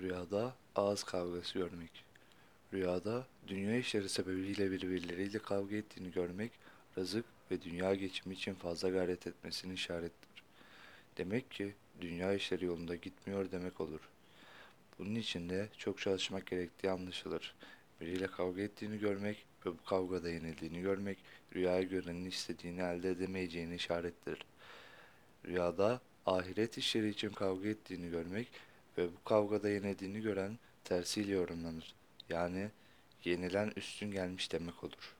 Rüyada ağız kavgası görmek. Rüyada dünya işleri sebebiyle birbirleriyle kavga ettiğini görmek, rızık ve dünya geçimi için fazla gayret etmesinin işarettir. Demek ki dünya işleri yolunda gitmiyor demek olur. Bunun için de çok çalışmak gerektiği anlaşılır. Biriyle kavga ettiğini görmek ve bu kavgada yenildiğini görmek, rüyaya görenin istediğini elde edemeyeceğini işarettir. Rüyada ahiret işleri için kavga ettiğini görmek ve bu kavgada yenildiğini gören tersiyle yorumlanır. Yani yenilen üstün gelmiş demek olur.